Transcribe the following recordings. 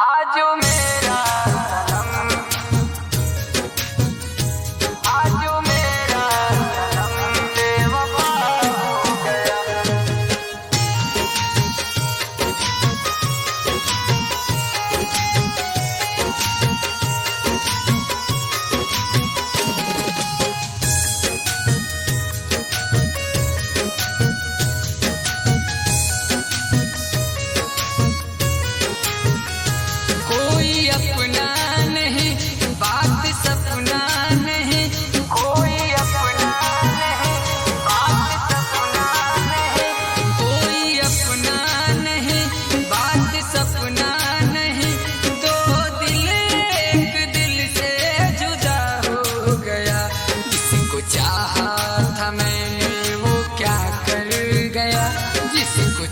आजो मेरा चाहा था मैंने वो क्या कर गया? जिसको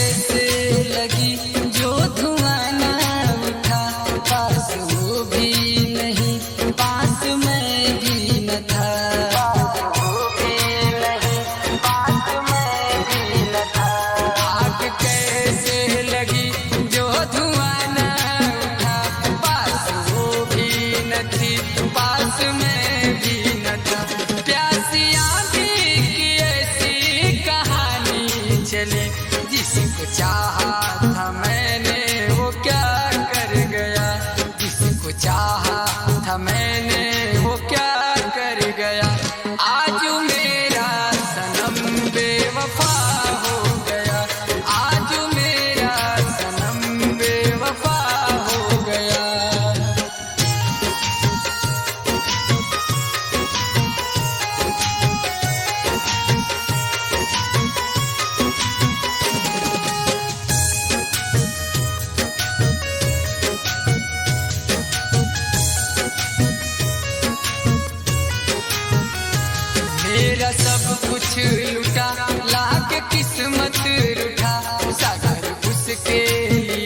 आग लगी जो धुआँ ना उठा। पास वो भी नहीं, पास मैं भी था। आग कैसे लगी जो धुआँ ना भी न पास मैं भी था। प्यासी चली। जिसको चाहा। मेरा सब कुछ लुटा लाके किस्मत रुठा सागर उसके लिए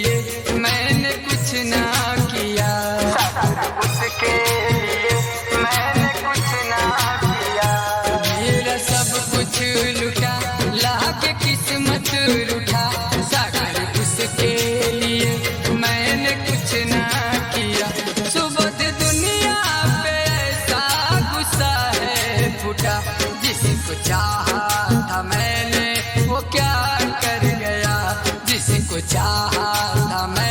जिसको चाहा था मैंने वो क्या कर गया? जिसको चाहा था मैं